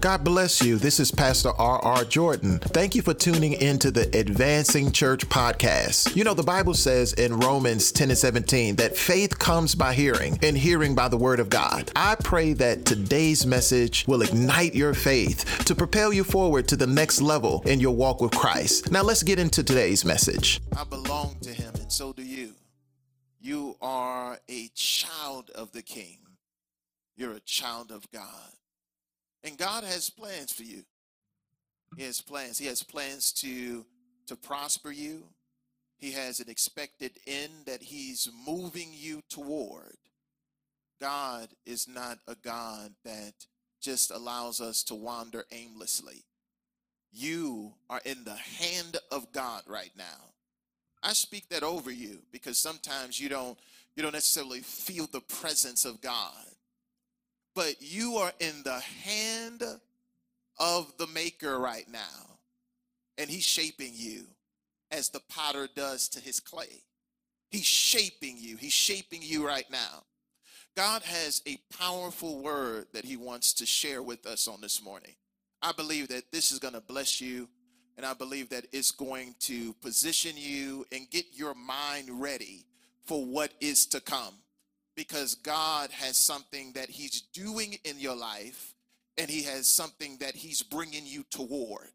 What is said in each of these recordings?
God bless you. This is Pastor R.R. Jordan. Thank you for tuning into the Advancing Church podcast. You know, the Bible says in Romans 10 and 17 that faith comes by hearing, and hearing by the word of God. I pray that today's message will ignite your faith to propel you forward to the next level in your walk with Christ. Now, let's get into today's message. I belong to Him, and so do you. You are a child of the King, you're a child of God. And God has plans for you. He has plans. He has plans to to prosper you. He has an expected end that he's moving you toward. God is not a God that just allows us to wander aimlessly. You are in the hand of God right now. I speak that over you because sometimes you don't you don't necessarily feel the presence of God but you are in the hand of the maker right now. And he's shaping you as the potter does to his clay. He's shaping you. He's shaping you right now. God has a powerful word that he wants to share with us on this morning. I believe that this is going to bless you, and I believe that it's going to position you and get your mind ready for what is to come because God has something that He's doing in your life and He has something that He's bringing you toward.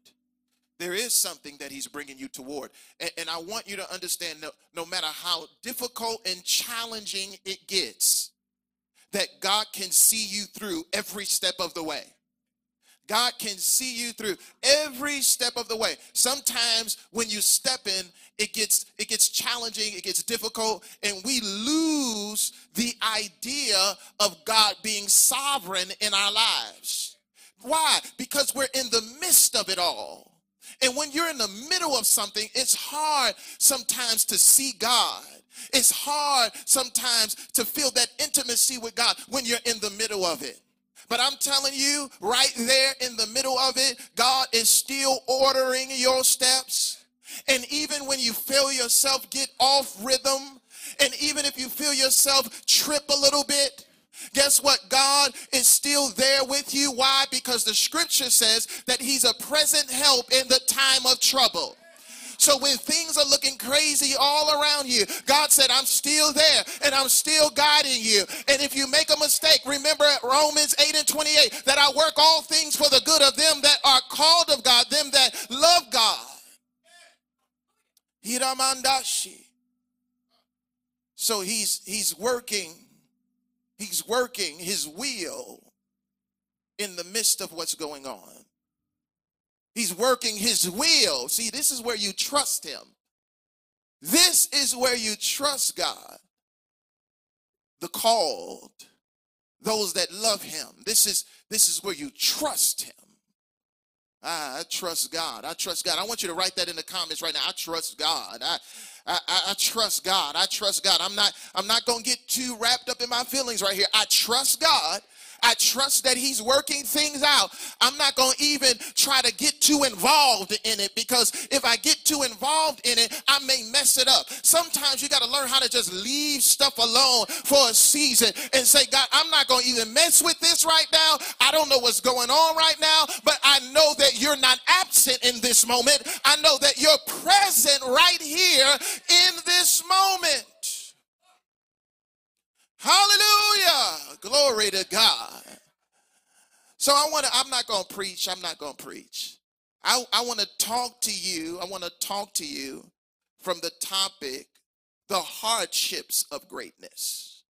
There is something that He's bringing you toward. And, and I want you to understand no, no matter how difficult and challenging it gets, that God can see you through every step of the way. God can see you through every step of the way. Sometimes when you step in, it gets it gets challenging, it gets difficult, and we lose the idea of God being sovereign in our lives. Why? Because we're in the midst of it all. And when you're in the middle of something, it's hard sometimes to see God. It's hard sometimes to feel that intimacy with God when you're in the middle of it. But I'm telling you, right there in the middle of it, God is still ordering your steps. And even when you feel yourself get off rhythm, and even if you feel yourself trip a little bit, guess what? God is still there with you. Why? Because the scripture says that He's a present help in the time of trouble. So when things are looking crazy all around you, God said, I'm still there and I'm still guiding you. And if you make a mistake, remember Romans 8 and 28 that I work all things for the good of them that are called of God, them that love God. Hiramandashi. So he's he's working, he's working his will in the midst of what's going on. He's working his will. See, this is where you trust him. This is where you trust God. The called, those that love him. This is this is where you trust him. I, I trust God. I trust God. I want you to write that in the comments right now. I trust God. I, I, I, trust God. I trust God. I'm not I'm not gonna get too wrapped up in my feelings right here. I trust God I trust that He's working things out. I'm not going to even try to get too involved in it because if I get too involved in it, I may mess it up. Sometimes you got to learn how to just leave stuff alone for a season and say, God, I'm not going to even mess with this right now. I don't know what's going on right now, but I know that you're not absent in this moment. I know that you're present right here in this moment. Hallelujah. Glory to God. So I want to, I'm not going to preach. I'm not going to preach. I, I want to talk to you. I want to talk to you from the topic, the hardships of greatness.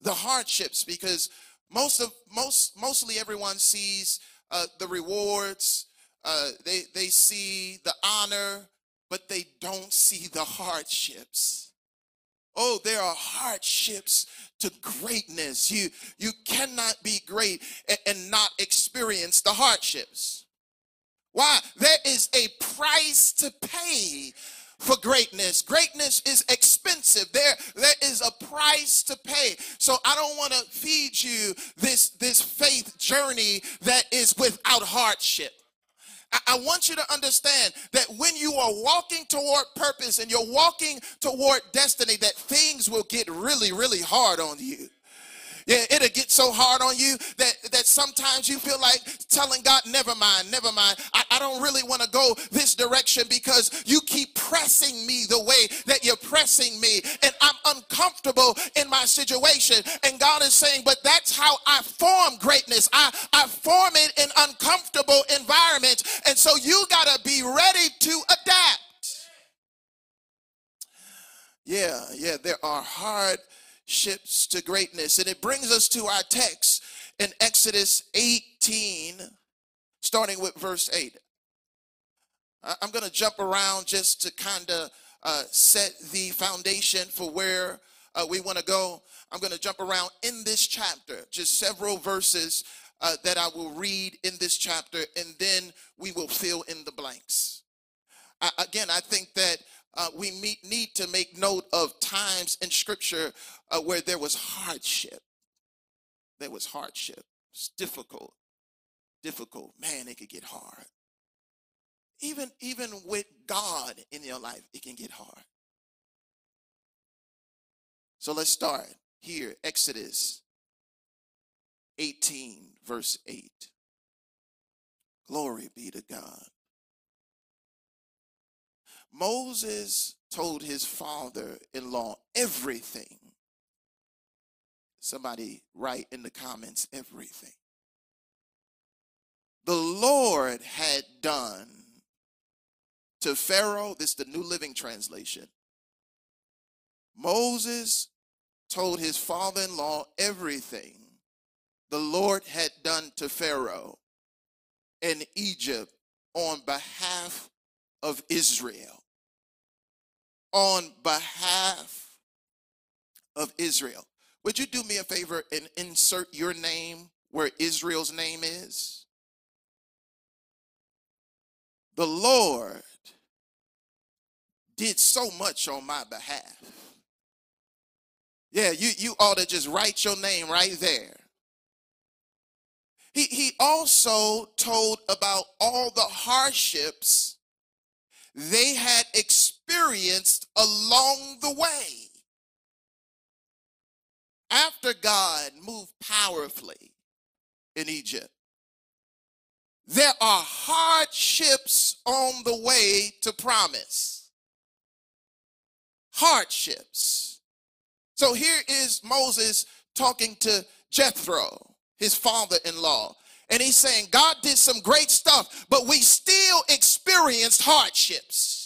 The hardships, because most of most mostly everyone sees uh, the rewards, uh, they they see the honor, but they don't see the hardships. Oh, there are hardships to greatness. You, you cannot be great and, and not experience the hardships. Why? There is a price to pay for greatness. Greatness is expensive. There, there is a price to pay. So I don't want to feed you this, this faith journey that is without hardship. I want you to understand that when you are walking toward purpose and you're walking toward destiny, that things will get really, really hard on you. Yeah, it'll get so hard on you that, that sometimes you feel like telling God, never mind, never mind. I, I don't really want to go this direction because you keep pressing me the way that you're pressing me. And I'm uncomfortable in my situation. And God is saying, but that's how I form greatness. I, I form it in uncomfortable environments. And so you got to be ready to adapt. Yeah, yeah, there are hard ships to greatness. And it brings us to our text in Exodus 18, starting with verse 8. I'm going to jump around just to kind of uh, set the foundation for where uh, we want to go. I'm going to jump around in this chapter, just several verses uh, that I will read in this chapter, and then we will fill in the blanks. I, again, I think that uh, we meet, need to make note of times in scripture uh, where there was hardship. There was hardship. It's difficult. Difficult. Man, it could get hard. Even, even with God in your life, it can get hard. So let's start here. Exodus 18, verse 8. Glory be to God. Moses told his father in law everything. Somebody write in the comments everything. The Lord had done to Pharaoh, this is the New Living Translation. Moses told his father in law everything the Lord had done to Pharaoh in Egypt on behalf of Israel on behalf of Israel. Would you do me a favor and insert your name where Israel's name is? The Lord did so much on my behalf. Yeah, you, you ought to just write your name right there. He, he also told about all the hardships they had experienced along the way. After God moved powerfully in Egypt, there are hardships on the way to promise. Hardships. So here is Moses talking to Jethro, his father in law, and he's saying, God did some great stuff, but we still experienced hardships.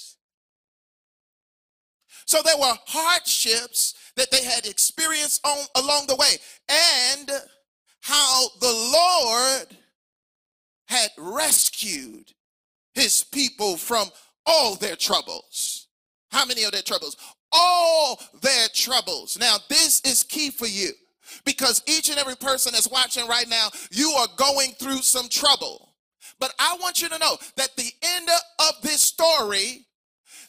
So there were hardships that they had experienced on along the way, and how the Lord had rescued his people from all their troubles. How many of their troubles? All their troubles. Now, this is key for you because each and every person that's watching right now, you are going through some trouble. But I want you to know that the end of this story,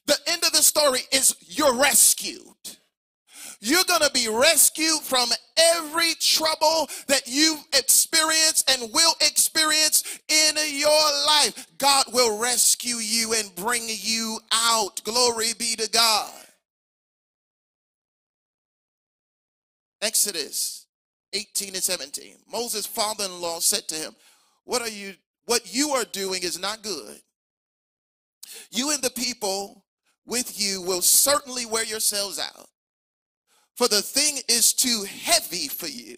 the end of the story is you're rescued. You're going to be rescued from every trouble that you've experienced and will experience in your life. God will rescue you and bring you out. Glory be to God. Exodus 18 and 17. Moses' father-in-law said to him, What are you what you are doing is not good. You and the people with you will certainly wear yourselves out. For the thing is too heavy for you.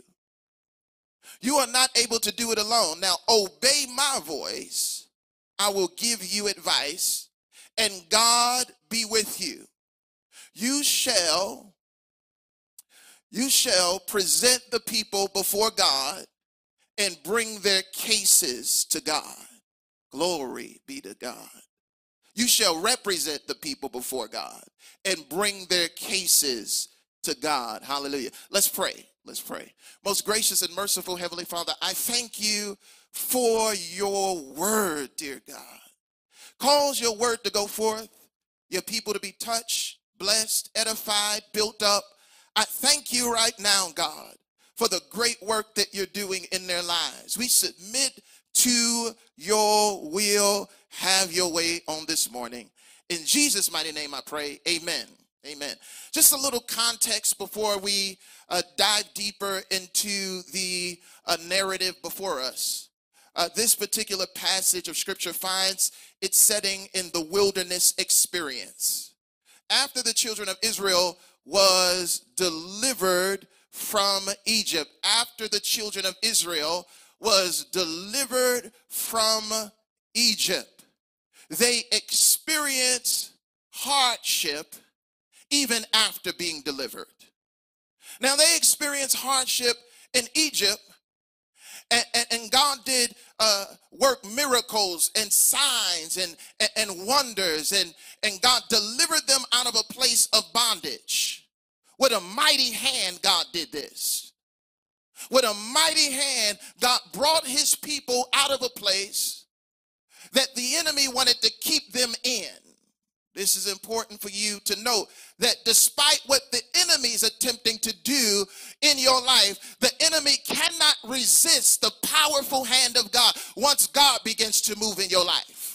You are not able to do it alone. Now obey my voice. I will give you advice, and God be with you. You shall you shall present the people before God and bring their cases to God. Glory be to God. You shall represent the people before God and bring their cases to God. Hallelujah. Let's pray. Let's pray. Most gracious and merciful Heavenly Father, I thank you for your word, dear God. Cause your word to go forth, your people to be touched, blessed, edified, built up I thank you right now, God, for the great work that you're doing in their lives. We submit to your will. Have your way on this morning. In Jesus' mighty name, I pray. Amen. Amen. Just a little context before we uh, dive deeper into the uh, narrative before us. Uh, this particular passage of scripture finds its setting in the wilderness experience. After the children of Israel was delivered from Egypt, after the children of Israel was delivered from Egypt, they experience hardship even after being delivered. Now, they experienced hardship in Egypt, and, and, and God did uh, work miracles and signs and, and, and wonders, and, and God delivered them out of a place of bondage. With a mighty hand, God did this. With a mighty hand, God brought his people out of a place that the enemy wanted to keep them in. This is important for you to know that despite what the enemy is attempting to do in your life, the enemy cannot resist the powerful hand of God once God begins to move in your life.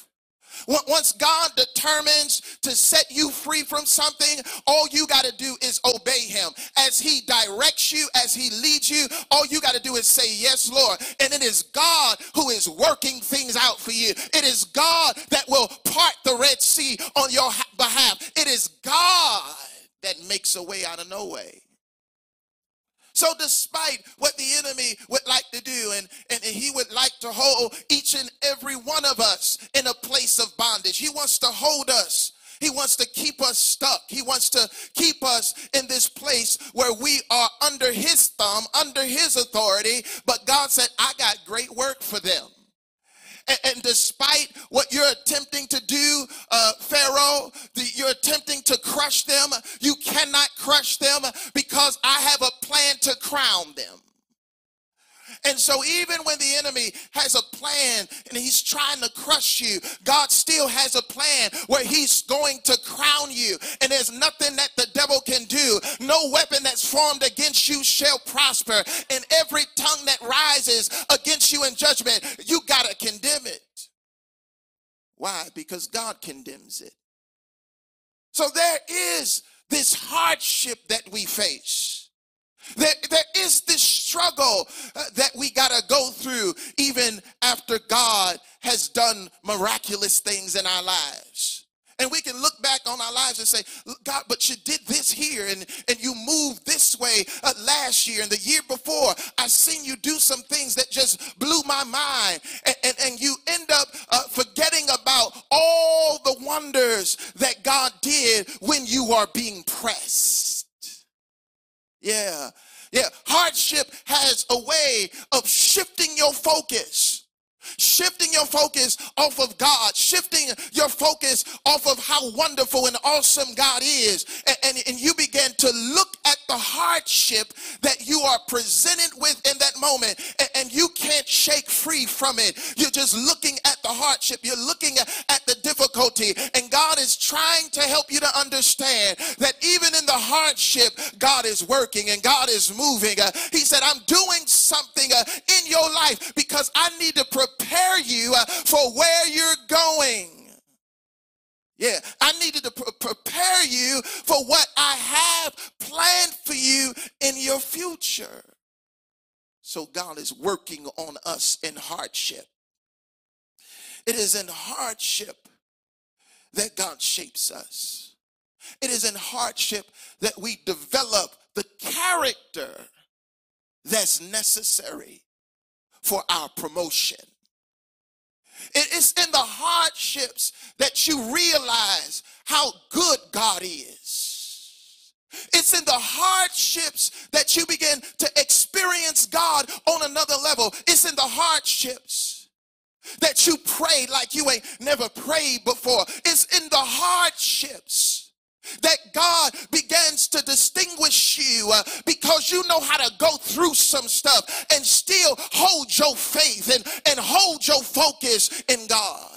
Once God determines to set you free from something, all you got to do is obey him. As he directs you, as he leads you, all you got to do is say, Yes, Lord. And it is God who is working things out for you. It is God that will part the Red Sea on your behalf. It is God that makes a way out of no way. So, despite what the enemy would like to do, and, and, he would like to hold each and every one of us in a place of bondage, he wants to hold us. He wants to keep us stuck. He wants to keep us in this place where we are under his thumb, under his authority. But God said, I got great work for them. And, and despite what you're attempting to do, uh, Pharaoh, the, you're attempting to crush them, you cannot crush them because I have a plan to crown them. And so, even when the enemy has a plan and he's trying to crush you, God still has a plan where he's going to crown you. And there's nothing that the devil can do. No weapon that's formed against you shall prosper. And every tongue that rises against you in judgment, you got to condemn it. Why? Because God condemns it. So, there is this hardship that we face. There, there is this struggle uh, that we got to go through even after God has done miraculous things in our lives. And we can look back on our lives and say, God, but you did this here and, and you moved this way uh, last year and the year before. I've seen you do some things that just blew my mind. And, and, and you end up uh, forgetting about all the wonders that God did when you are being pressed. Yeah. Yeah. Hardship has a way of shifting your focus shifting your focus off of God, shifting your focus off of how wonderful and awesome God is. And, and, and, you begin to look at the hardship that you are presented with in that moment, and, and you can't shake free from it. You're just looking at the hardship, you're looking at at the difficulty, and God is trying to help you to understand that even in the hardship, God is working and God is moving. Uh, he said, I'm doing something uh, in your life because I need to prepare you uh, for where you're going. Yeah, I needed to pre- prepare you for what I have planned for you in your future. So God is working on us in hardship. It is in hardship that God shapes us. It is in hardship that we develop the character that's necessary for our promotion. It is in the hardships that you realize how good God is. It's in the hardships that you begin to experience God on another level. It's in the hardships that you pray like you ain't never prayed before. It's in the hardships that God begins to distinguish you uh, because you know how to go through some stuff and still hold your faith and, and hold your focus in God.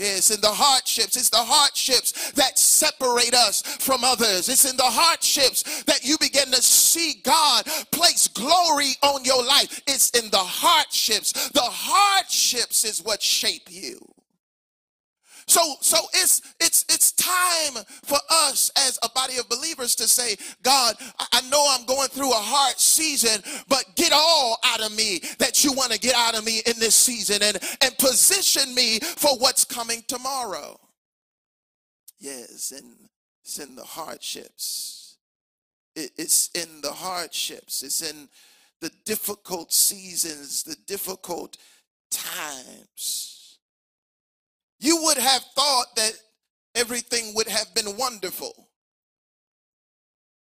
Yes, in the hardships. It's the hardships that separate us from others. It's in the hardships that you begin to see God place glory on your life. It's in the hardships. The hardships is what shape you. So, so it's it's it's time for us as a body of believers to say, God, I know I'm going through a hard season, but get all out of me that you want to get out of me in this season and, and position me for what's coming tomorrow. Yes, and it's in the hardships. It, it's in the hardships. It's in the difficult seasons, the difficult times you would have thought that everything would have been wonderful.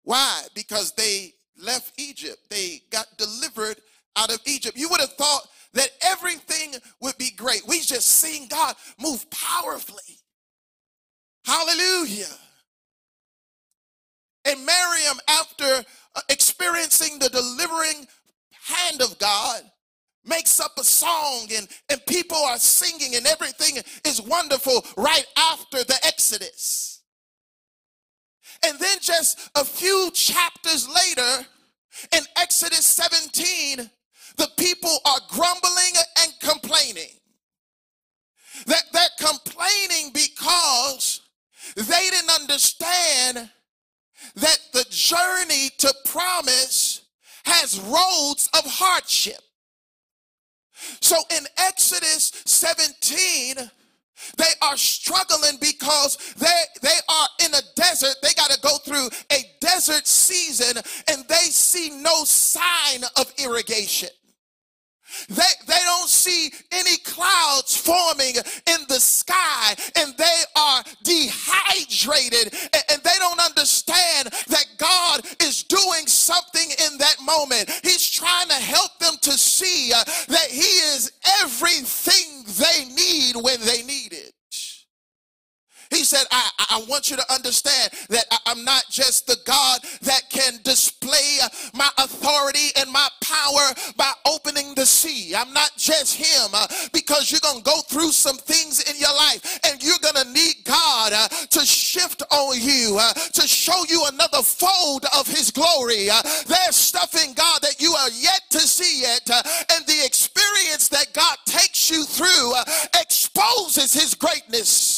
Why? Because they left Egypt, they got delivered out of Egypt. You would have thought that everything would be great. We just seen God move powerfully. Hallelujah. And Miriam, after uh, experiencing the delivering hand of God, makes up a song and, and people are singing and everything is wonderful right after the Exodus. And then just a few chapters later, in Exodus 17, the people are grumbling and complaining. That they're complaining because they didn't understand that the journey to promise has roads of hardship. So in Exodus 17, they are struggling because they, they are in a desert. They got to go through a desert season and they see no sign of irrigation. They, they don't see any clouds forming in the sky and they are dehydrated and, and they don't understand that God is doing something in that moment. He's trying to help them to see uh, that He is everything they need when they need it. He said, I, I want you to understand that I'm not just the God that can display my authority and my power by opening sea. I'm not just him uh, because you're going to go through some things in your life and you're going to need God uh, to shift on you, uh, to show you another fold of his glory. Uh, there's stuff in God that you are yet to see yet uh, and the experience that God takes you through uh, exposes his greatness.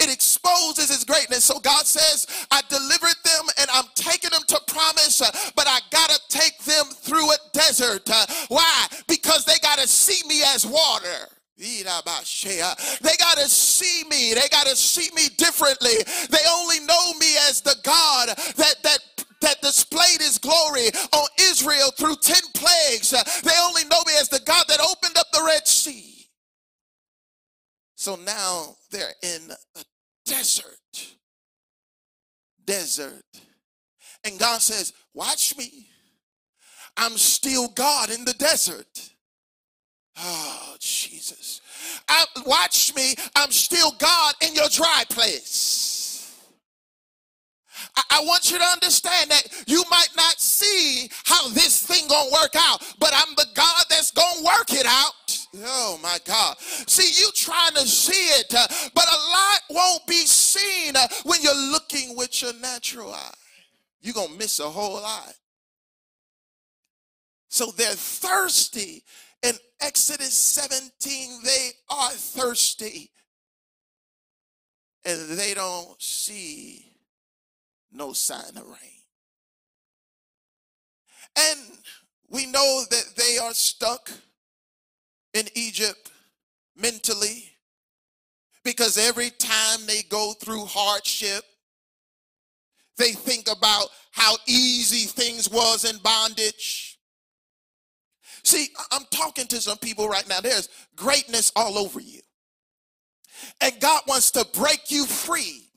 It exposes his greatness. So God says, I delivered them and I'm taking them to promise, but I got to take them through a desert. Why? Because they got to see me as water. They got to see me. They got to see me differently. They only know me as the God that, that that displayed his glory on Israel through 10 plagues. They only know me as the God that opened up the Red Sea. So now they're in a desert. Desert. And God says, Watch me. I'm still God in the desert. Oh, Jesus. I, watch me. I'm still God in your dry place. I, I want you to understand that you might not see how this thing gonna work out, but I'm the God that's gonna work it out. Oh my God. See, you trying to see it, uh, but a lot won't be seen uh, when you're looking with your natural eye. You're going to miss a whole lot. So they're thirsty. In Exodus 17, they are thirsty. And they don't see no sign of rain. And we know that they are stuck in Egypt mentally because every time they go through hardship, they think about how easy things was in bondage. See, I'm talking to some people right now. There's greatness all over you. And God wants to break you free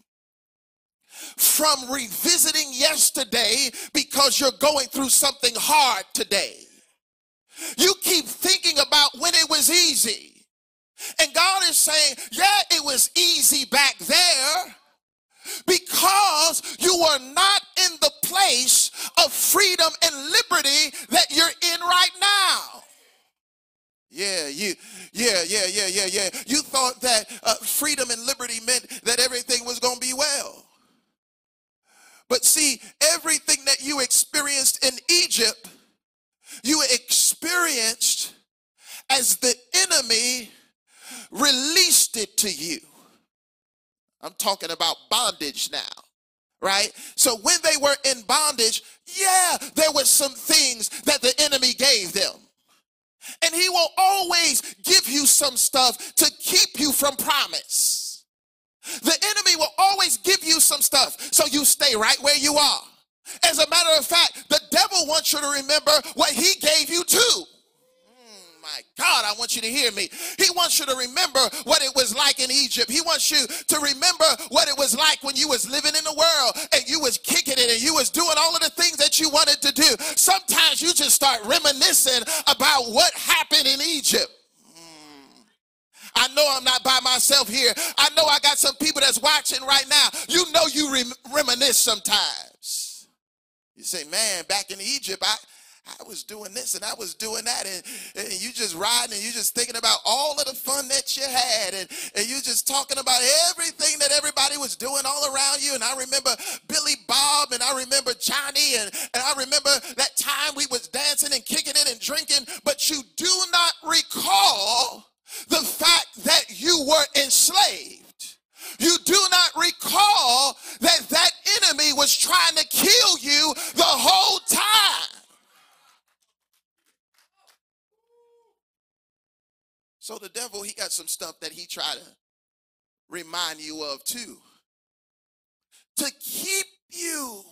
from revisiting yesterday because you're going through something hard today. You keep thinking about when it was easy. And God is saying, yeah, it was easy back there because you are not in the place of freedom and liberty that you're in right now. Yeah, you, yeah, yeah, yeah, yeah, yeah. You thought that uh, freedom and liberty meant that everything was going to be well. But see, everything that you experienced in Egypt you experienced as the enemy released it to you. I'm talking about bondage now, right? So when they were in bondage, yeah, there were some things that the enemy gave them. And he will always give you some stuff to keep you from promise. The enemy will always give you some stuff so you stay right where you are. As a matter of fact, the devil wants you to remember what he gave you too mm, my God, I want you to hear me. He wants you to remember what it was like in Egypt. He wants you to remember what it was like when you was living in the world and you was kicking it and you was doing all of the things that you wanted to do. Sometimes you just start reminiscing about what happened in Egypt. I know I'm not by myself here. I know I got some people that's watching right now. You know you reminisce sometimes. You say, man, back in Egypt, I, I was doing this and I was doing that, and, and you just riding and you just thinking about all of the fun that you had, and, and you just talking about everything that everybody was doing all around you. And I remember Billy Bob, and I remember Johnny, and, and I remember that time we was dancing and kicking it and drinking, but you do not recall the fact that you were enslaved. You do not recall that that enemy was trying to kill you the whole time. So the devil, he got some stuff that he tried to remind you of too. To keep you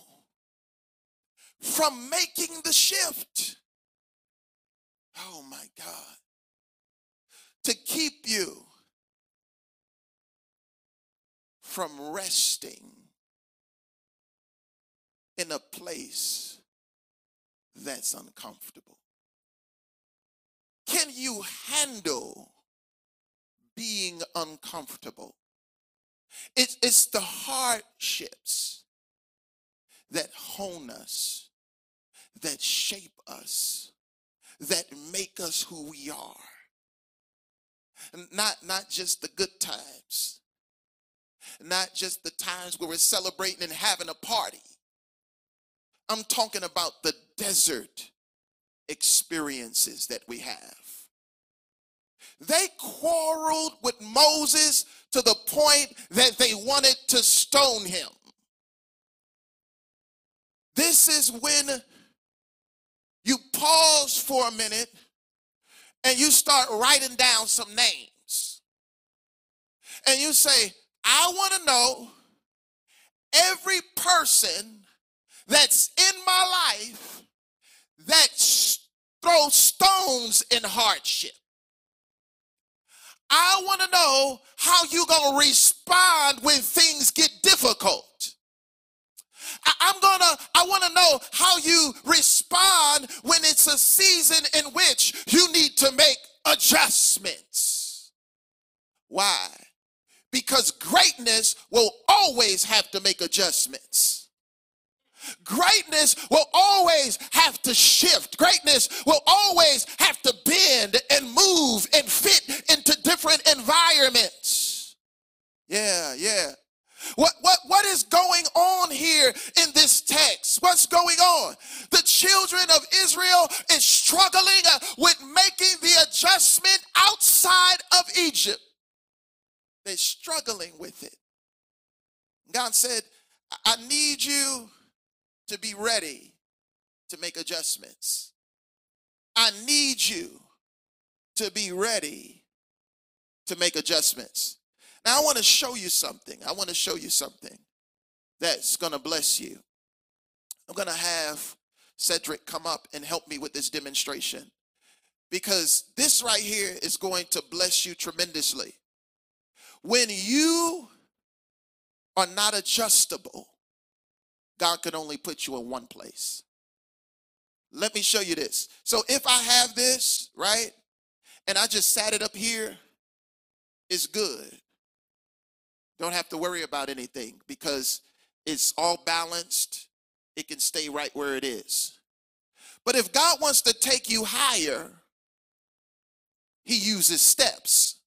from making the shift. Oh my God. To keep you from resting in a place that's uncomfortable. Can you handle being uncomfortable? It's, it's the hardships that hone us, that shape us, that make us who we are. Not, not just the good times, not just the times where we're celebrating and having a party. I'm talking about the desert experiences that we have. They quarreled with Moses to the point that they wanted to stone him. This is when you pause for a minute and you start writing down some names. And you say, I want to know every person that's in my life that throws stones in hardship. I want to know how you're going to respond when things get difficult. I, am gonna, I want to know how you respond when it's a season in which you need to make adjustments. Why? Because greatness will always have to make adjustments. Greatness will always have to shift. Greatness will always have to bend and move and fit into different environments. Yeah, yeah. What, what, what is going on here in this text? What's going on? The children of Israel is struggling uh, with making the adjustment outside of Egypt. They're struggling with it. God said, I need you to be ready to make adjustments. I need you to be ready to make adjustments. Now, I want to show you something. I want to show you something that's going to bless you. I'm going to have Cedric come up and help me with this demonstration because this right here is going to bless you tremendously. When you are not adjustable, God could only put you in one place. Let me show you this. So if I have this, right, and I just sat it up here, it's good. Don't have to worry about anything because it's all balanced. It can stay right where it is. But if God wants to take you higher, he uses steps.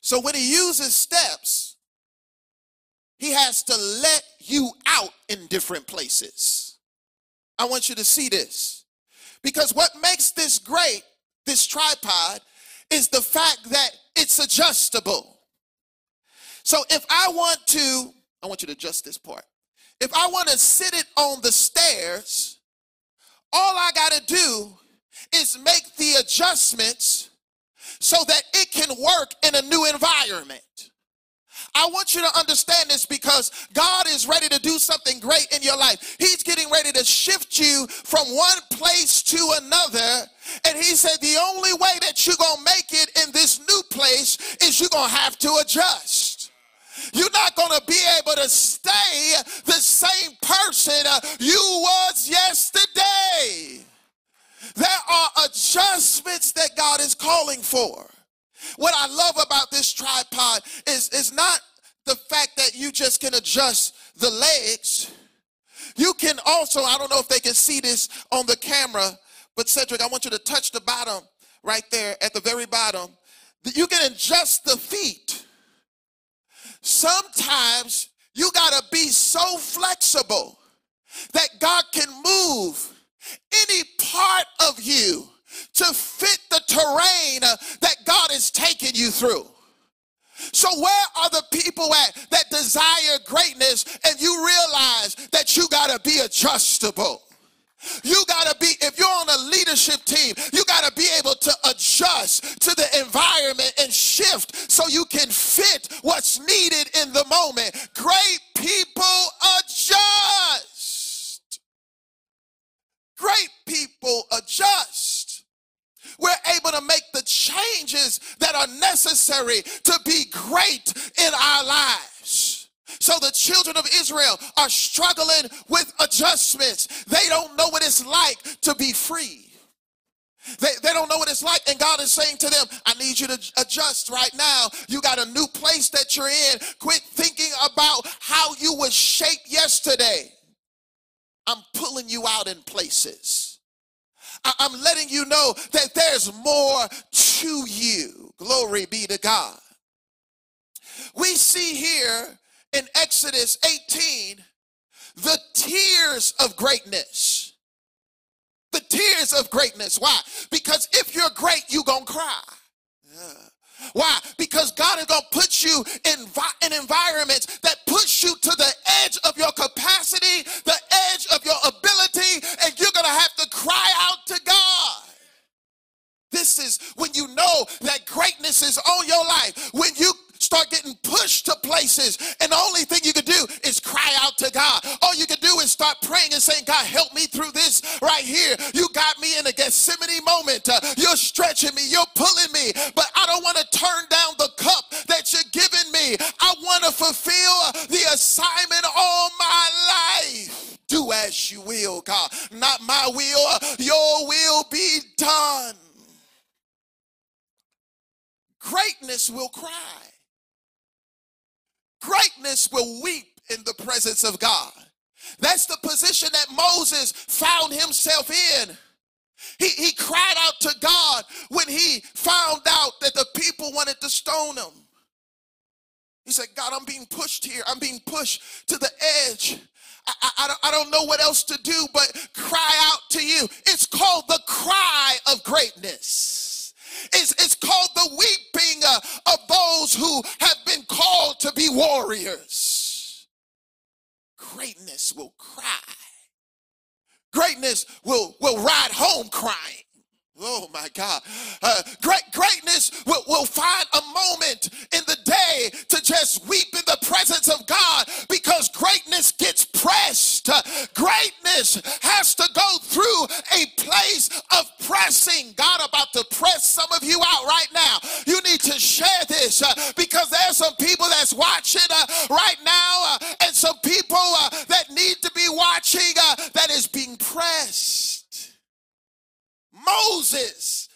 So when he uses steps, he has to let you out in different places. I want you to see this. Because what makes this great, this tripod, is the fact that it's adjustable. So if I want to, I want you to adjust this part. If I want to sit it on the stairs, all I got to do is make the adjustments so that it can work in a new environment. I want you to understand this because God is ready to do something great in your life. He's getting ready to shift you from one place to another. And he said, the only way that you're going to make it in this new place is you're going to have to adjust. You're not going to be able to stay the same person uh, you was yesterday. There are adjustments that God is calling for. What I love about this tripod is, is not the fact that you just can adjust the legs. You can also, I don't know if they can see this on the camera, but Cedric, I want you to touch the bottom right there at the very bottom. You can adjust the feet. Sometimes you got to be so flexible that God can move any part of you to fit the terrain uh, that God is taking you through. So, where are the people at that desire greatness and you realize that you got to be adjustable? You got to be, if you're on a leadership team, you got to be able to adjust to the environment and shift so you can fit what's needed in the moment. Great people adjust. Great people adjust. We're able to make the changes that are necessary to be great in our lives. So the children of Israel are struggling with adjustments. They don't know what it's like to be free. They, they don't know what it's like. And God is saying to them, I need you to adjust right now. You got a new place that you're in. Quit thinking about how you were shaped yesterday. I'm pulling you out in places. I, I'm letting you know that there's more to you. Glory be to God. We see here in Exodus 18 the tears of greatness. The tears of greatness. Why? Because if you're great, you're going to cry. Yeah. Why? Because God is going to put you in, in environments that push you to the edge of your capacity, the edge of your ability, and you're going to have to cry out to God. This is when you know that greatness is on your life. When you start getting pushed to places, and the only thing you can do is cry out to God. All you can do is start praying and saying, God, help me through this right here. You got me in a Gethsemane moment. Uh, you're stretching me, you're pulling me, but I don't want to turn down the cup that you're giving me. I want to fulfill the assignment all my life. Do as you will, God. Not my will, your will be done. Greatness will cry. Greatness will weep in the presence of God. That's the position that Moses found himself in. He, he cried out to God when he found out that the people wanted to stone him. He said, God, I'm being pushed here. I'm being pushed to the edge. I, I, I, don't, I don't know what else to do but cry out to you. It's called the cry of greatness. It's, it's called the weeping uh, of those who have been called to be warriors. Greatness will cry. Greatness will, will ride home crying. Oh my God. Uh, great greatness will, will find a moment in the day to just weep in the presence of God because greatness gets pressed. Uh, greatness has to go through a place of pressing. God about to press some of you out right now. You need to share this uh, because there's some people that's watching uh, right now uh, and some people that need to be watching that is being pressed. Moses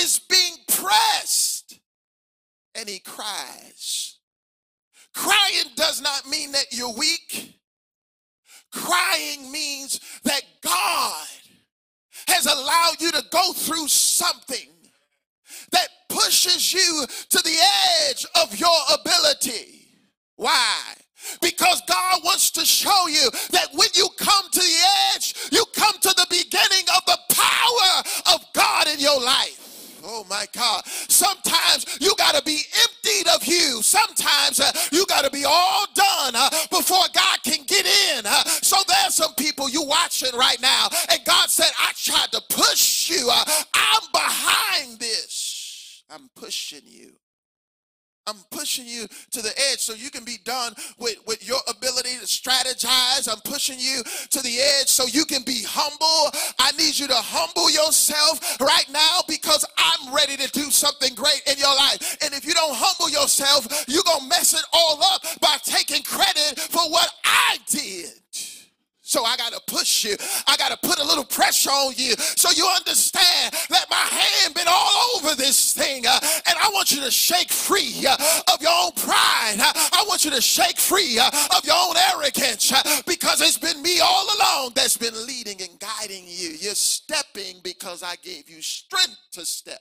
is being pressed and he cries. Crying does not mean that you're weak. Crying means that God has allowed you to go through something that pushes you to the edge of your ability. Why? Because God wants to show you that when you come to the edge, you come to the beginning of the power of God in your life. Oh my God. Sometimes you got to be emptied of you. Sometimes uh, you got to be all done uh, before God can get in. Uh, so there's some people you watching right now, and God said, I tried to push you. Uh, I'm behind this. I'm pushing you. I'm pushing you to the edge so you can be done with, with your ability to strategize. I'm pushing you to the edge so you can be humble. I need you to humble yourself right now because I'm ready to do something great in your life. And if you don't humble yourself, you're going to mess it all up by taking credit for what I did. So I got to push you. On you so you understand that my hand been all over this thing. Uh, and I want you to shake free uh, of your own pride. I want you to shake free uh, of your own arrogance because it's been me all along that's been leading and guiding you. You're stepping because I gave you strength to step.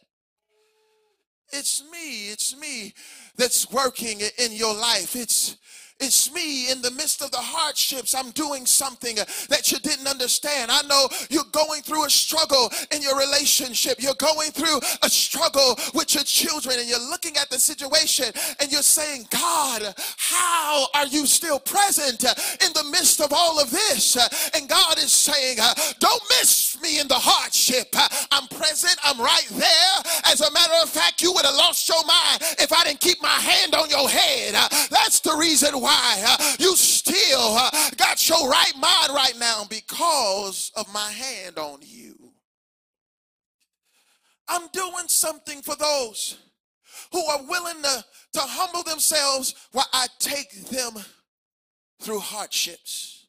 It's me. It's me that's working in your life. It's it's me in the midst of the hardships. I'm doing something that you didn't understand. I know you're going through a struggle in your relationship. You're going through a struggle with your children and you're looking at the situation and you're saying, God, how are you still present in the midst of all of this? And God is saying, don't miss me in the hardship. I'm present. I'm right there. As a matter of fact, you would have lost your mind if I didn't keep my hand on your head. That's the reason why why you still got your right mind right now because of my hand on you. I'm doing something for those who are willing to, to humble themselves while I take them through hardships.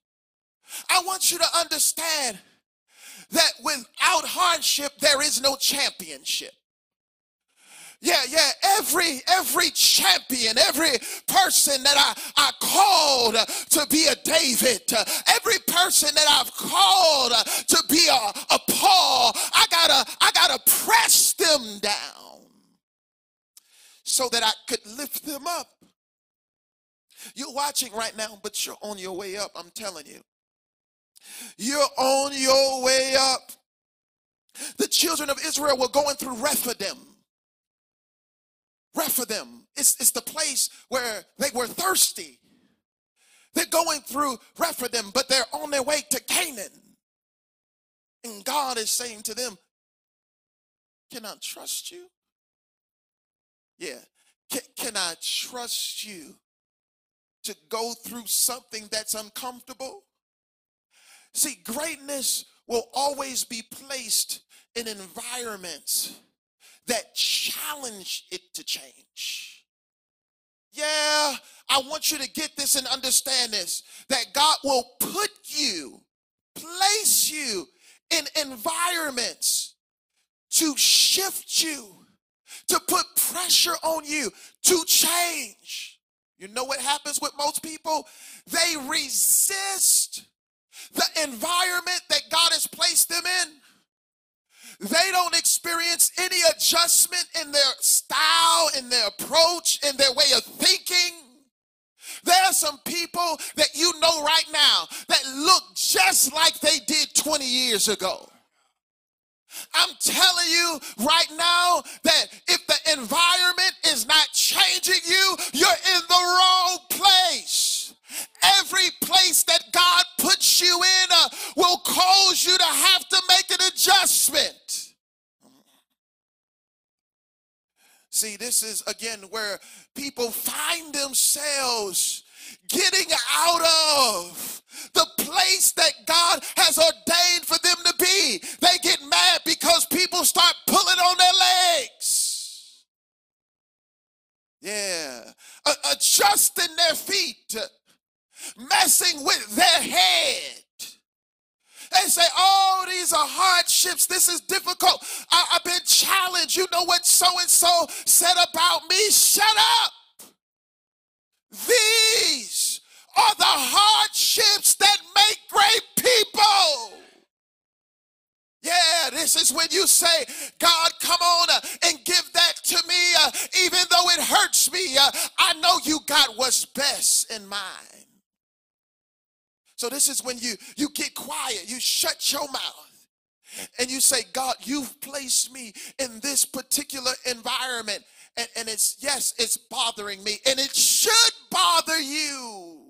I want you to understand that without hardship, there is no championship. Yeah, yeah, every every champion, every person that I, I called to be a David, every person that I've called to be a, a Paul, I gotta I gotta press them down so that I could lift them up. You're watching right now, but you're on your way up, I'm telling you. You're on your way up. The children of Israel were going through Rephidim Rephidim. It's, it's the place where they were thirsty. They're going through Rephidim, but they're on their way to Canaan. And God is saying to them, Can I trust you? Yeah. Can, can I trust you to go through something that's uncomfortable? See, greatness will always be placed in environments that challenge it to change. Yeah, I want you to get this and understand this that God will put you, place you in environments to shift you, to put pressure on you to change. You know what happens with most people? They resist the environment that God has placed them in they don't experience any adjustment in their style, in their approach, in their way of thinking. There are some people that you know right now that look just like they did 20 years ago. I'm telling you right now that if the environment is not changing you, you're in the wrong place. Every place that God puts you in uh, will cause you to have to make an adjustment. See, this is again where people find themselves getting out of the place that God has ordained for them to be. They get mad because people start pulling on their legs. Yeah, adjusting their feet messing with their head. They say, Oh, these are hardships. This is difficult. I, have been challenged. You know what so and so said about me? Shut up. These are the hardships that make great people. Yeah, this is when you say, God, come on uh, and give that to me, uh, even though it hurts me. Uh, I know you got what's best in mind. So this is when you you get quiet, you shut your mouth. And you say, God, you've placed me in this particular environment. and, and it's, yes, it's bothering me, and it should bother you.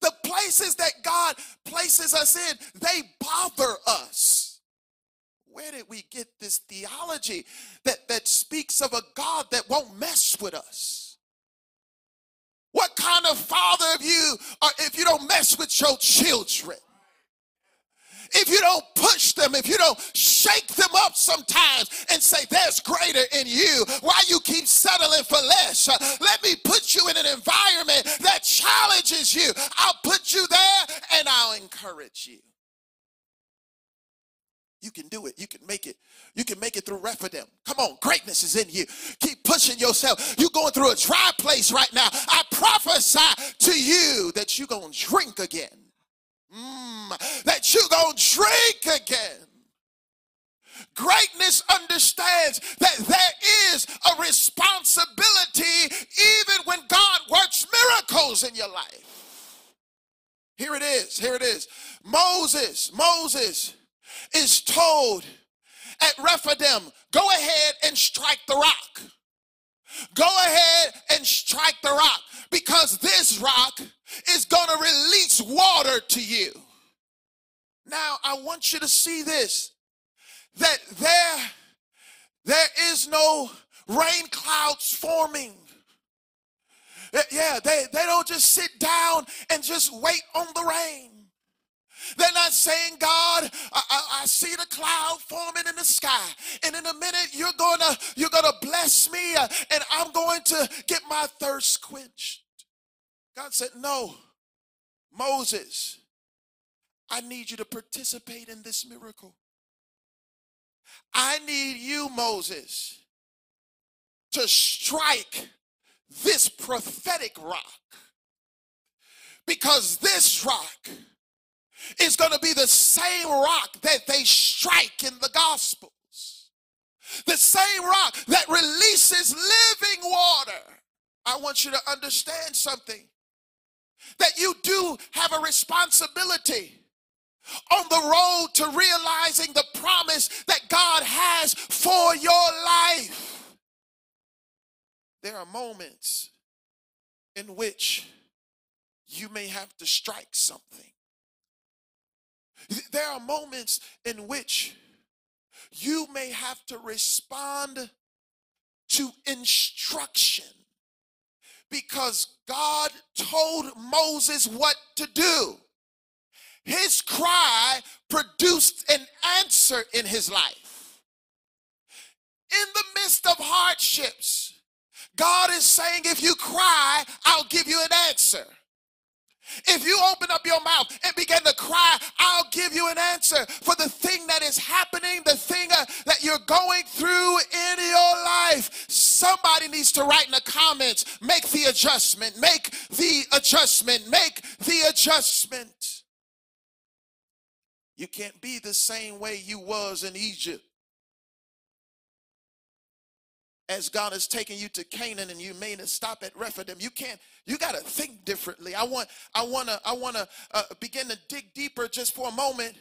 The places that God places us in, they bother us. Where did we get this theology that, that speaks of a God that won't mess with us? What kind of father of you are if you don't mess with your children? if you don't push them, if you don't shake them up sometimes and say, There's greater in you, why you keep settling for less? Uh, let me put you in an environment that challenges you. I'll put you there and I'll encourage you. You can do it. You can make it. You can make it through Rephidim. Come on, greatness is in you. Keep pushing yourself. You're going through a dry place right now. I prophesy to you that you're going to drink again. Mm, that you're going to drink again. Greatness understands that there is a responsibility even when God works miracles in your life. Here it is. Here it is. Moses, Moses is told at Rephidim, go ahead and strike the rock. Go ahead and strike the rock because this rock is going to release water to you. Now, I want you to see this that there, there is no rain clouds forming. Yeah, they, they don't just sit down and just wait on the rain. They're not saying, God, I, I, I, see the cloud forming in the sky, and in a minute you're gonna you're gonna bless me, uh, and I'm going to get my thirst quenched. God said, No, Moses, I need you to participate in this miracle. I need you, Moses, to strike this prophetic rock. Because this rock is going to be the same rock that they strike in the Gospels. The same rock that releases living water. I want you to understand something that you do have a responsibility on the road to realizing the promise that God has for your life. There are moments in which you may have to strike something. There are moments in which you may have to respond to instruction because God told Moses what to do. His cry produced an answer in his life. In the midst of hardships, God is saying, if you cry, I'll give you an answer. If you open up your mouth and begin to cry, I'll give you an answer for the thing that is happening, the thing uh, that you're going through in your life. Somebody needs to write in the comments, make the adjustment, make the adjustment, make the adjustment. You can't be the same way you was in Egypt. As God has taken you to Canaan and you may not stop at Rephidim, you can't you got to think differently. I want, I want to, I want to uh, begin to dig deeper just for a moment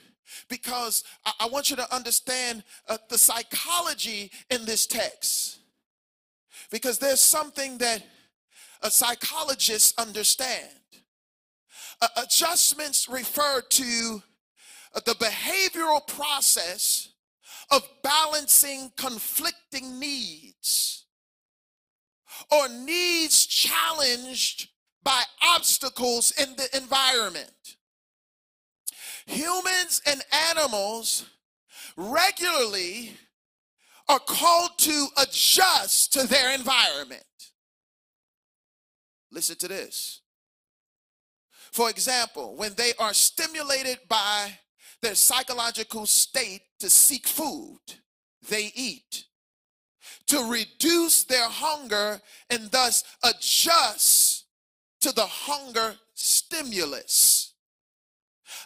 because I, I want you to understand uh, the psychology in this text. Because there's something that a psychologist understand. Uh, adjustments refer to uh, the behavioral process of balancing conflicting needs or needs challenged by obstacles in the environment. Humans and animals regularly are called to adjust to their environment. Listen to this. For example, when they are stimulated by their psychological state to seek food, they eat to reduce their hunger and thus adjust to the hunger stimulus.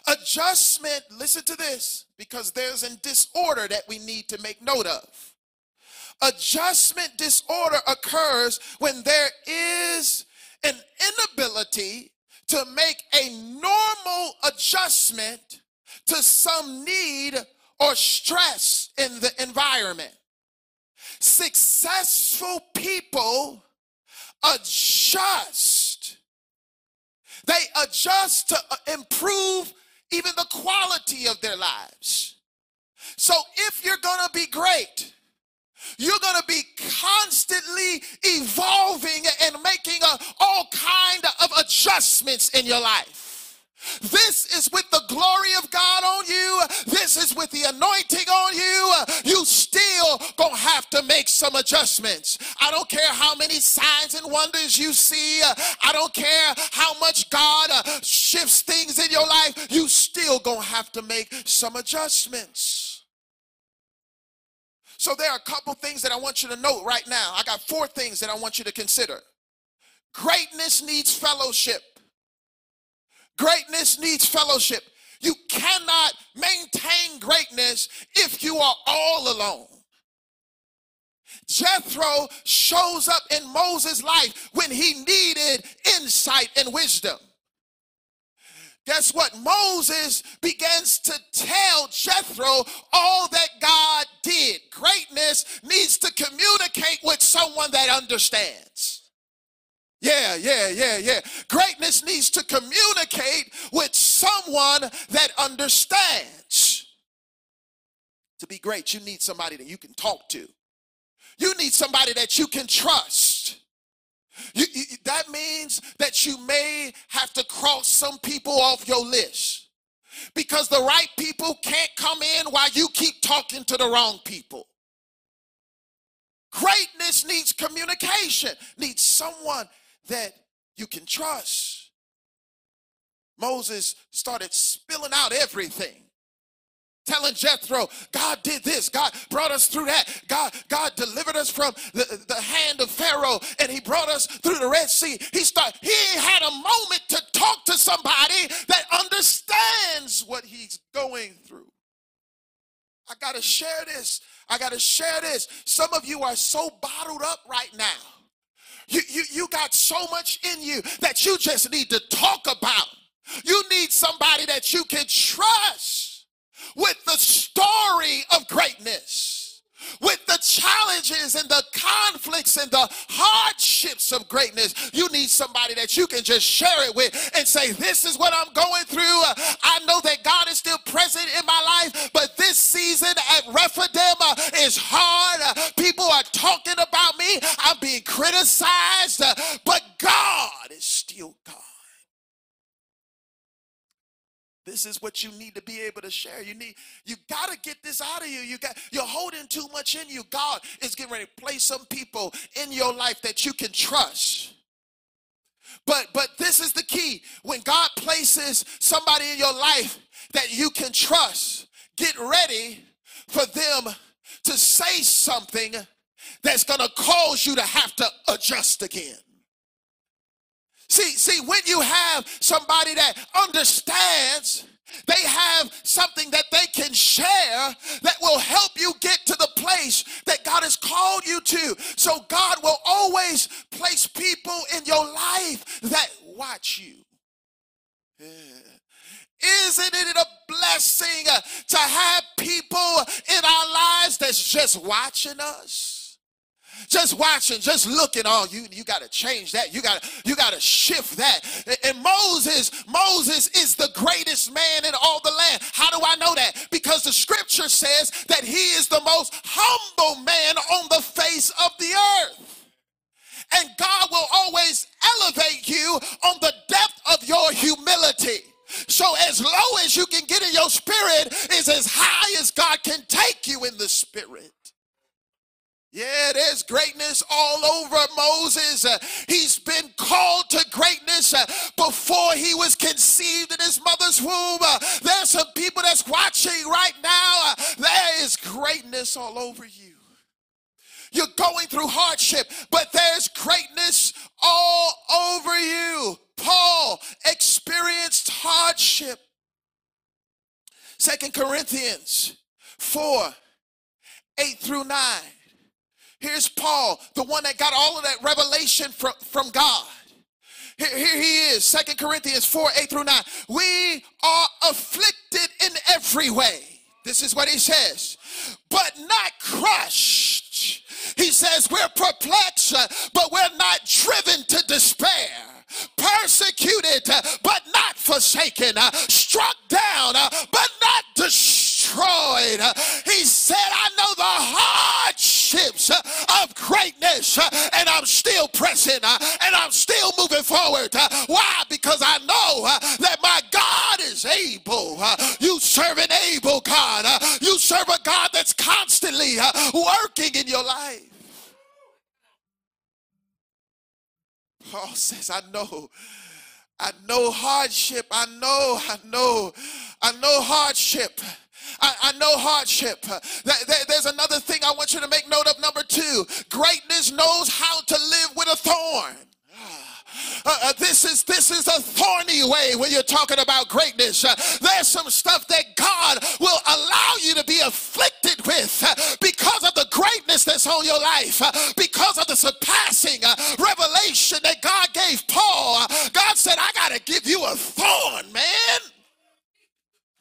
Adjustment, listen to this, because there's a disorder that we need to make note of. Adjustment disorder occurs when there is an inability to make a normal adjustment to some need or stress in the environment. Successful people adjust. They adjust to uh, improve even the quality of their lives. So if you're going to be great, you're going to be constantly evolving and making a, all kind of adjustments in your life. This is with the glory of God on you. This is with the anointing on you. You still gonna have to make some adjustments. I don't care how many signs and wonders you see. I don't care how much God uh, shifts things in your life. You still gonna have to make some adjustments. So there are a couple things that I want you to note right now. I got four things that I want you to consider. Greatness needs fellowship. Greatness needs fellowship. You cannot maintain greatness if you are all alone. Jethro shows up in Moses' life when he needed insight and wisdom. Guess what? Moses begins to tell Jethro all that God did. Greatness needs to communicate with someone that understands. Yeah, yeah, yeah, yeah. Greatness needs to communicate with someone that understands. To be great, you need somebody that you can talk to. You need somebody that you can trust. You, you, that means that you may have to cross some people off your list because the right people can't come in while you keep talking to the wrong people. Greatness needs communication, needs someone that you can trust. Moses started spilling out everything. Telling Jethro, God did this. God brought us through that. God, God delivered us from the, the hand of Pharaoh and he brought us through the Red Sea. He started, he had a moment to talk to somebody that understands what he's going through. I got to share this. I got to share this. Some of you are so bottled up right now you, you, you got so much in you that you just need to talk about. You need somebody that you can trust with the story of greatness challenges and the conflicts and the hardships of greatness, you need somebody that you can just share it with and say, This is what I'm going through. I know that God is still present in my life, but this season at Rephidim uh, is hard. People are talking about me, I'm being criticized, uh, but God is still God. This is what you need to be able to share. You need, you got to get this out of you. You got, you're holding too much in you. God is getting ready to place some people in your life that you can trust. But but this is the key. When God places somebody in your life that you can trust, get ready for them to say something that's to cause you to have to adjust again. See, see, when you have somebody that understands, they have something that they can share that will help you get to the place that God has called you to. So God will always place people in your life that watch you. Isn't it a blessing uh, to have people in our lives that's just watching us? Just watching, just looking. Oh, you you got to change that. You got to you got to shift that. And Moses, Moses is the greatest man in all the land. How do I know that? Because the scripture says that he is the most humble man on the face of the earth. And God will always elevate you on the depth of your humility. So as low as you can get in your spirit is as high as God can take you in the spirit. Yeah, there's greatness all over Moses. Uh, he's been called to greatness uh, before he was conceived in his mother's womb. Uh, there's some people that's watching right now. There is greatness all over you. You're going through hardship, but there's greatness all over you. Paul experienced hardship. Second Corinthians 4 8 through 9. Here's Paul, the one that got all of that revelation from, from God. Here, here he is, Second Corinthians 4 8 through 9. We are afflicted in every way. This is what he says, but not crushed He says, We're perplexed, but we're not driven to despair persecuted but not forsaken, struck down but not destroyed. He said, I know the hardships uh, of greatness uh, and I'm still pressing uh, and I'm still moving forward. Why? Because I know that my God is able. You serve an able God. You serve a God that's constantly working in your life. Paul says, I know. I know hardship. I know, I know, I know hardship. I, I, know hardship. There's another thing I want you to make note of. Number two, greatness knows how to live with a thorn. Uh, uh, this is this is a thorny way when you're talking about greatness. Uh, there's some stuff that God will allow you to be afflicted with uh, because of the greatness that's on your life, uh, because of the surpassing uh, revelation that God gave Paul. God said, "I got to give you a thorn, man."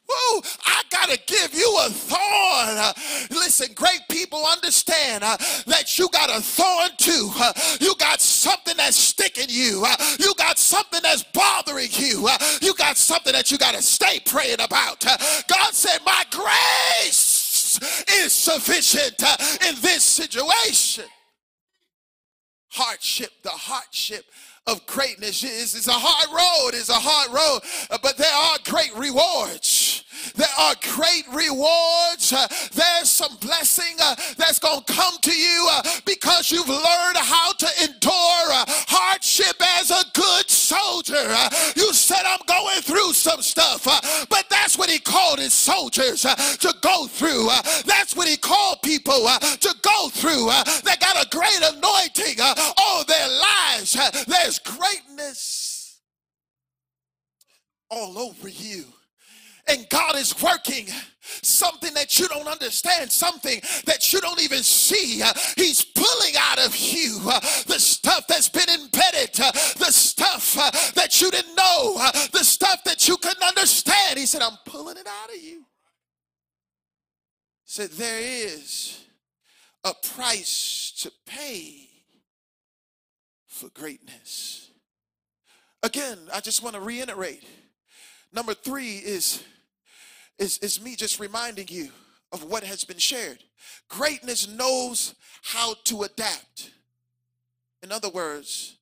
Woo, I got to give you a thorn. Uh, listen, great people understand uh, that you got a thorn too. Uh, you got something that's sticking you. Uh, you got something that's bothering you. Uh, you got something that you got to stay praying about. Uh, God said, My grace is sufficient in this situation. Hardship, the hardship of greatness is, is a hard road, is a hard road, but there are great rewards. There are great rewards. Uh, there's some blessing uh, that's going to come to you uh, because you've learned how to endure uh, hardship as a good soldier. Uh, you said, I'm going through some stuff, uh, but that's what he called his soldiers to go through. that's what he called people to go through. they got a great anointing on their lives. there's greatness all over you and God is working something that you don't understand, something that you don't even see. He's pulling out of you the stuff that's been embedded, the stuff that you didn't know, the stuff that you couldn't understand. He said, I'm pulling it out of you. Said, There is a price to pay for greatness. Again, I just want to reiterate. Number three is is, is me just reminding you of what has been shared. Greatness knows how to adapt. In other words,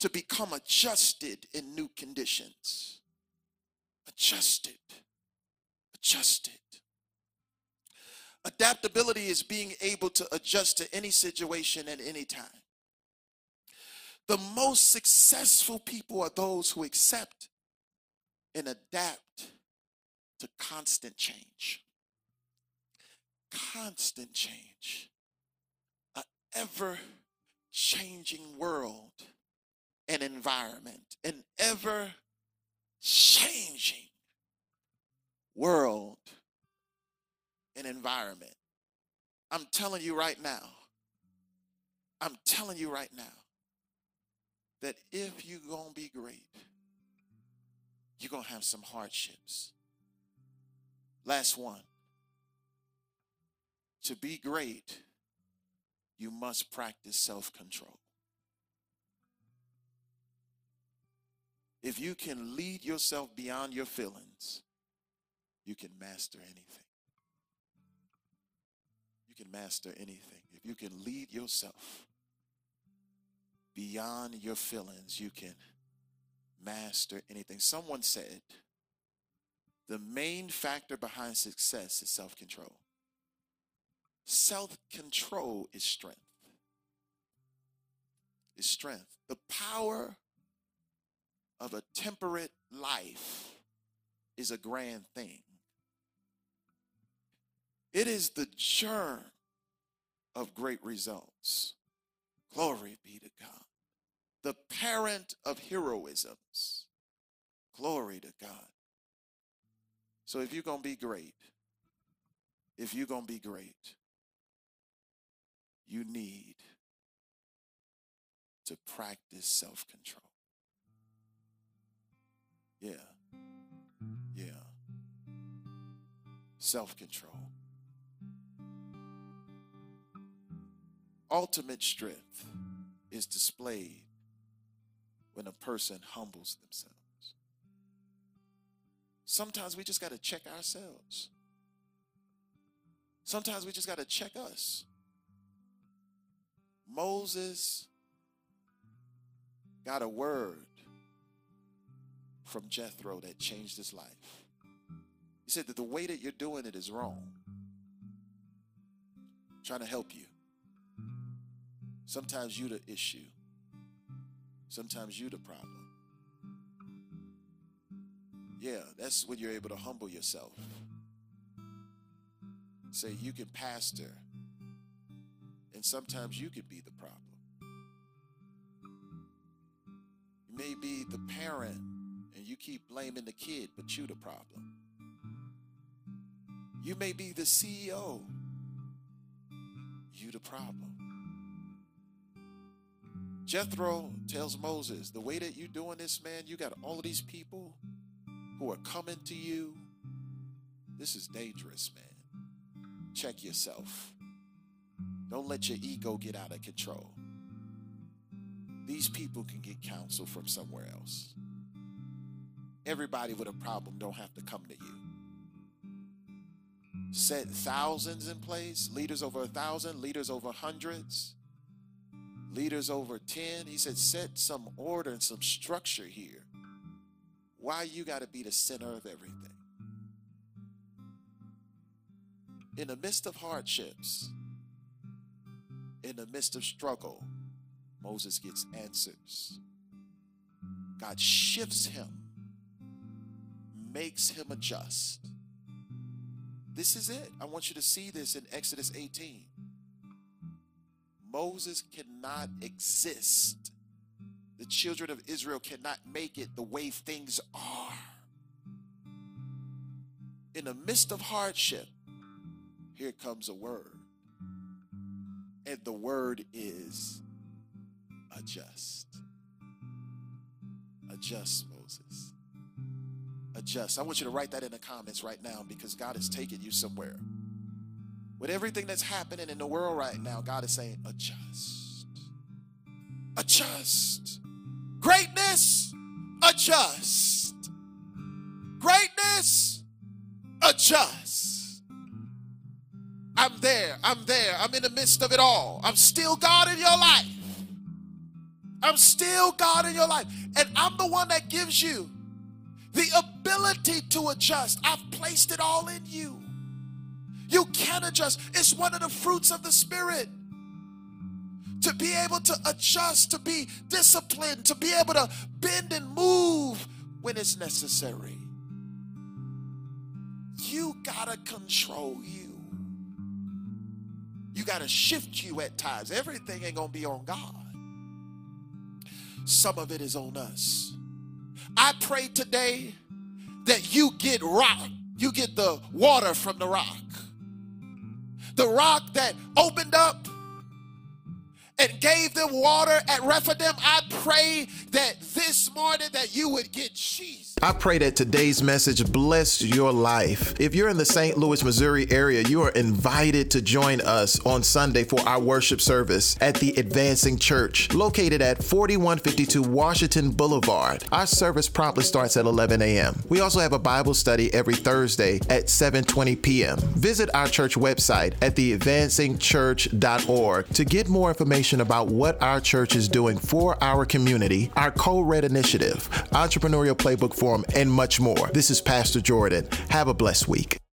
to become adjusted in new conditions. Adjusted. Adjusted. Adaptability is being able to adjust to any situation at any time. The most successful people are those who accept and adapt to constant change. Constant change. An ever changing world and environment. An ever changing world and environment. I'm telling you right now, I'm telling you right now that if you're going to be great, you're going to have some hardships. Last one. To be great, you must practice self control. If you can lead yourself beyond your feelings, you can master anything. You can master anything. If you can lead yourself beyond your feelings, you can master anything. Someone said, the main factor behind success is self control. Self control is strength. Is strength. The power of a temperate life is a grand thing. It is the germ of great results. Glory be to God. The parent of heroisms. Glory to God. So if you're going to be great, if you're going to be great, you need to practice self control. Yeah. Yeah. Self control. ultimate strength is displayed when a person humbles themselves. Sometimes we just got to check ourselves. Sometimes we just got to check us. Moses got a word from Jethro that changed his life. He said that the way that you're doing it is wrong. I'm trying to help you. Sometimes you the issue. Sometimes you the problem. Yeah, that's when you're able to humble yourself. Say you can pastor, and sometimes you can be the problem. You may be the parent, and you keep blaming the kid, but you the problem. You may be the CEO, you the problem. Jethro tells Moses, the way that you're doing this, man, you got all of these people who are coming to you. This is dangerous, man. Check yourself. Don't let your ego get out of control. These people can get counsel from somewhere else. Everybody with a problem don't have to come to you. Set thousands in place, leaders over a thousand, leaders over hundreds leaders over 10. He said, set some order and some structure here. Why you got to be the center of everything? In the midst of hardships, in the midst of struggle, Moses gets answers. God shifts him, makes him adjust. This is it. I want you to see this in Exodus 18. Moses cannot exist. The children of Israel cannot make it the way things are. In the midst of hardship, here comes a word. And the word is adjust. Adjust, Moses. Adjust. I want you to write that in the comments right now because God is taking you somewhere. With everything that's happening in the world right now, God is saying, adjust. Adjust. Greatness, adjust. Greatness, adjust. I'm there. I'm there. I'm in the midst of it all. I'm still God in your life. I'm still God in your life. And I'm the one that gives you the ability to adjust. I've placed it all in you. You can adjust. It's one of the fruits of the Spirit. To be able to adjust, to be disciplined, to be able to bend and move when it's necessary. You gotta control you. You gotta shift you at times. Everything ain't gonna be on God, some of it is on us. I pray today that you get rock, you get the water from the rock the rock that opened up and gave them water at Rephidim, I pray that this morning that you would get Jesus. I pray that today's message blessed your life. If you're in the St. Louis, Missouri area, you are invited to join us on Sunday for our worship service at the Advancing Church, located at 4152 Washington Boulevard. Our service promptly starts at 11 a.m. We also have a Bible study every Thursday at 7:20 p.m. Visit our church website at theadvancingchurch.org to get more information about what our church is doing for our community, our co-red initiative, entrepreneurial playbook Forum, and much more. This is Pastor Jordan. Have a blessed week.